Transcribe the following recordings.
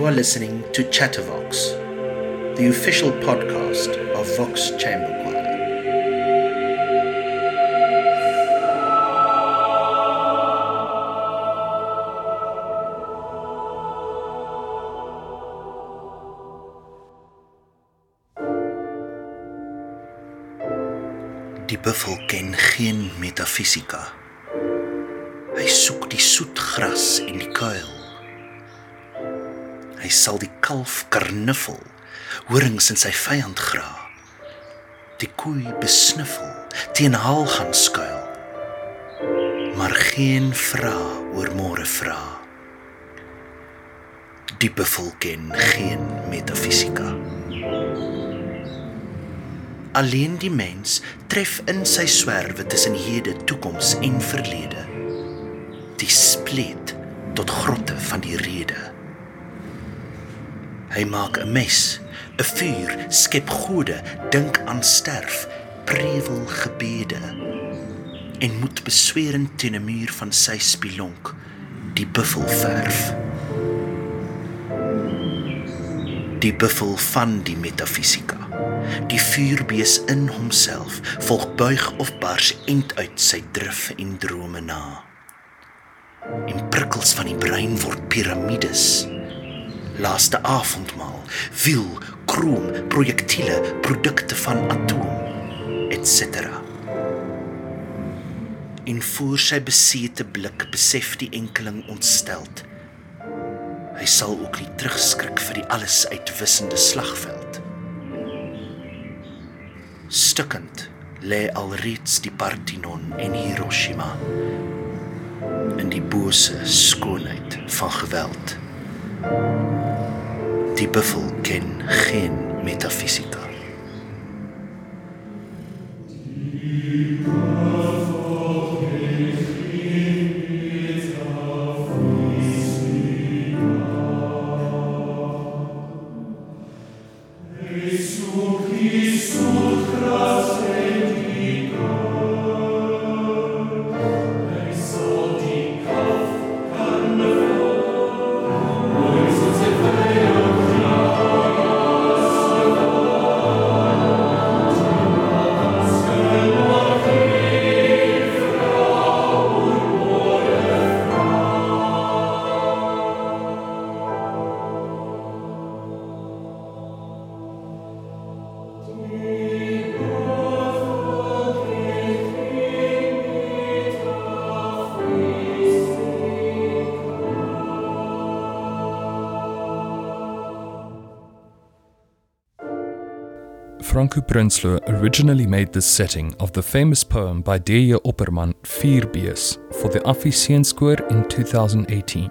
are listening to Chattervox, the official podcast of Vox Chamber. Die buffel ken geen metafisika. Hy soek die soet gras en die kuil. Hy sal die kalf karnuffel, horings in sy vyand gra. Die koei besniffel, teen haal gaan skuil. Maar geen vra oor môre vra. Die buffel ken geen metafisika. Alleen die mens tref in sy swerwe tussen hede, toekoms en verlede. Die spleet tot grotte van die rede. Hy maak 'n mes, 'n vuur, skep gode, dink aan sterf, prewel gebede. En moet beswerend teen 'n muur van sy spilonk die buffel verf. Die buffel van die metafisika die vuurbees in homself volg buig of bars end uit sy drif en drome na. En prikkels van die brein word piramides laaste avondmaal wiel kroom projektiele produkte van atoom etc in voor sy besete blik besef die enkeling ontsteld. Hy sal ook nie terugskrik vir die alles uitwissende slagveld. Stukkend lê alreeds die Parthenon en Hiroshima in die bose skoonheid van geweld. Die buffel ken geen metafisika. Franco Prinsloo originally made this setting of the famous poem by D.J. Opperman, Vuurbees, for the Afficienskoor in 2018.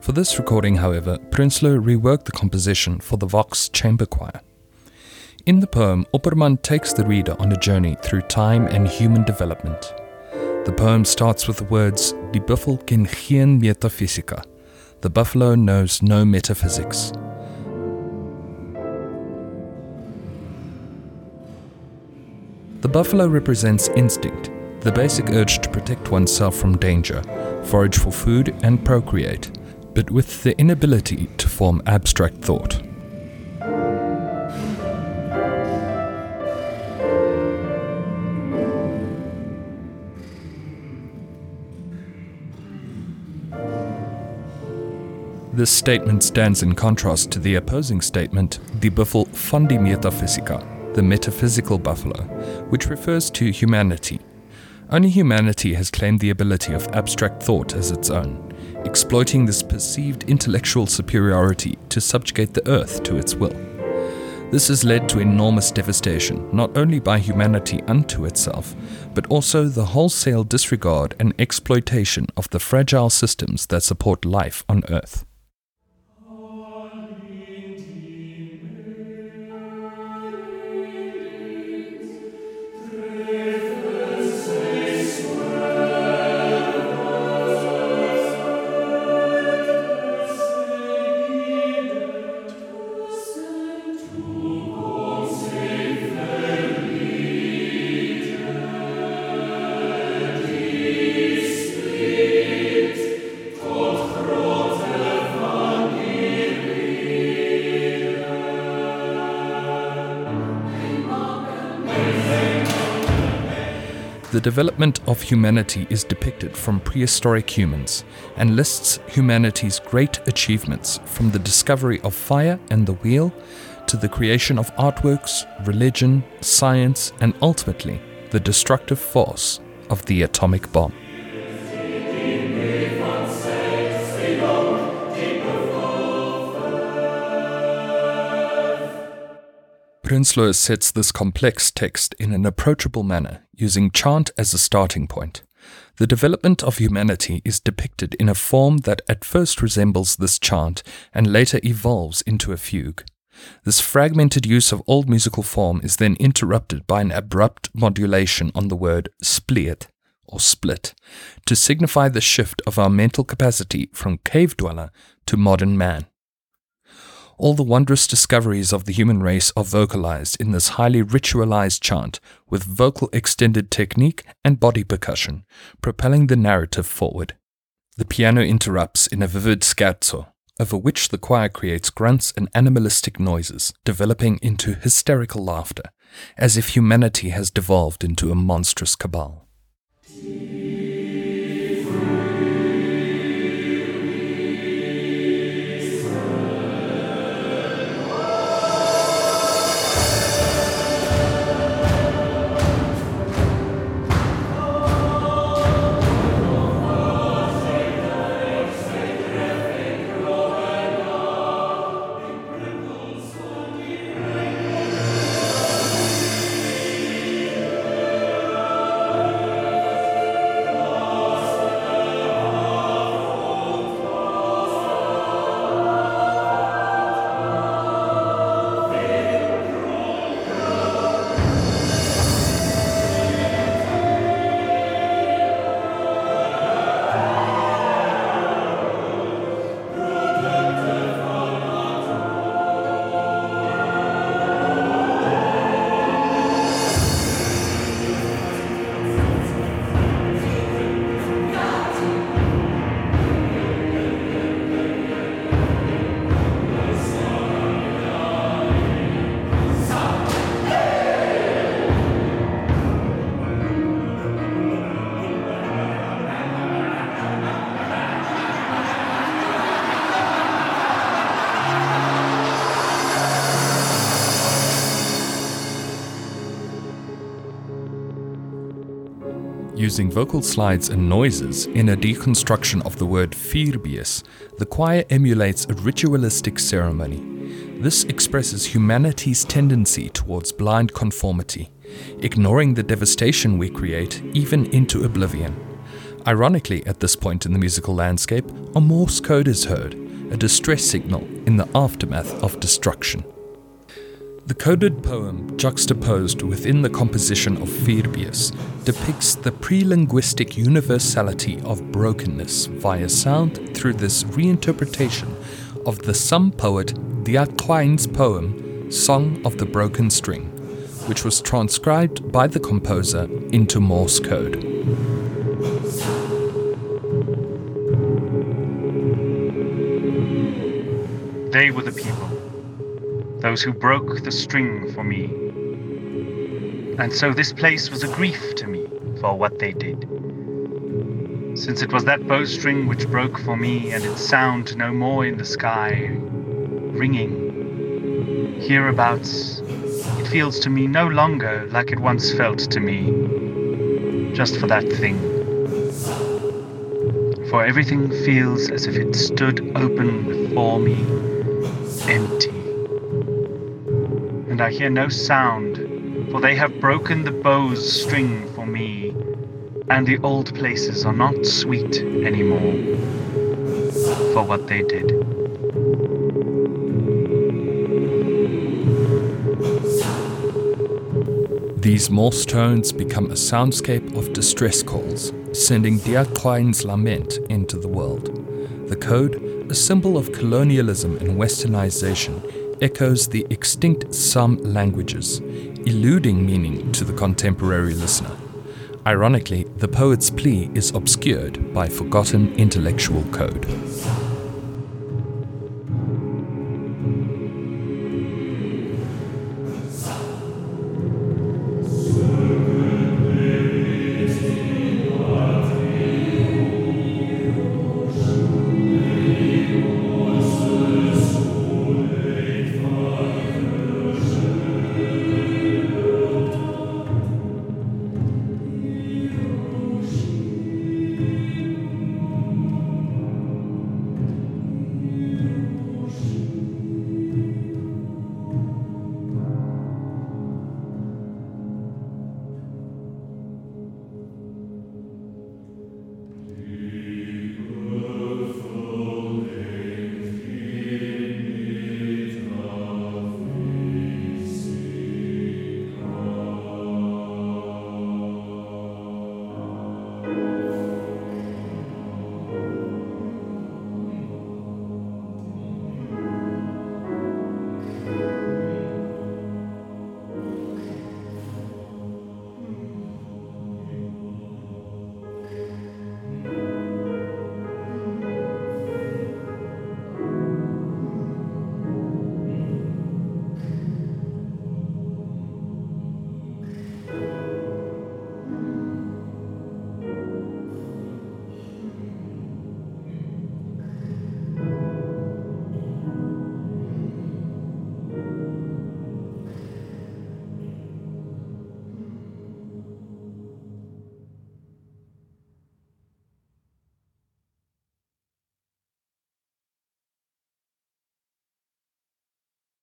For this recording, however, Prinsloo reworked the composition for the Vox Chamber Choir. In the poem, Opperman takes the reader on a journey through time and human development. The poem starts with the words, Die buffel ken geen metafysika. The buffalo knows no metaphysics. The buffalo represents instinct, the basic urge to protect oneself from danger, forage for food, and procreate, but with the inability to form abstract thought. This statement stands in contrast to the opposing statement, die buffel van die the metaphysical buffalo, which refers to humanity. Only humanity has claimed the ability of abstract thought as its own, exploiting this perceived intellectual superiority to subjugate the earth to its will. This has led to enormous devastation, not only by humanity unto itself, but also the wholesale disregard and exploitation of the fragile systems that support life on earth. The development of humanity is depicted from prehistoric humans and lists humanity's great achievements from the discovery of fire and the wheel to the creation of artworks, religion, science, and ultimately the destructive force of the atomic bomb. Prinsloo sets this complex text in an approachable manner, using chant as a starting point. The development of humanity is depicted in a form that at first resembles this chant and later evolves into a fugue. This fragmented use of old musical form is then interrupted by an abrupt modulation on the word split or split to signify the shift of our mental capacity from cave dweller to modern man. All the wondrous discoveries of the human race are vocalized in this highly ritualized chant with vocal extended technique and body percussion, propelling the narrative forward. The piano interrupts in a vivid scherzo, over which the choir creates grunts and animalistic noises, developing into hysterical laughter, as if humanity has devolved into a monstrous cabal. Using vocal slides and noises in a deconstruction of the word Vuurbees, the choir emulates a ritualistic ceremony. This expresses humanity's tendency towards blind conformity, ignoring the devastation we create even into oblivion. Ironically, at this point in the musical landscape, a Morse code is heard, a distress signal in the aftermath of destruction. The coded poem, juxtaposed within the composition of Vuurbees, depicts the pre-linguistic universality of brokenness via sound through this reinterpretation of the San poet Dia!kwain's poem Song of the Broken String, which was transcribed by the composer into Morse code. They were the people those who broke the string for me. And so this place was a grief to me for what they did. Since it was that bowstring which broke for me, and its sound no more in the sky, ringing hereabouts, it feels to me no longer like it once felt to me, just for that thing. For everything feels as if it stood open before me, empty I hear no sound, for they have broken the bow's string for me, and the old places are not sweet anymore for what they did. These Morse tones become a soundscape of distress calls, sending Dia!kwain's lament into the world. The code, a symbol of colonialism and westernization, echoes the extinct San languages, eluding meaning to the contemporary listener. Ironically, the poet's plea is obscured by forgotten intellectual code.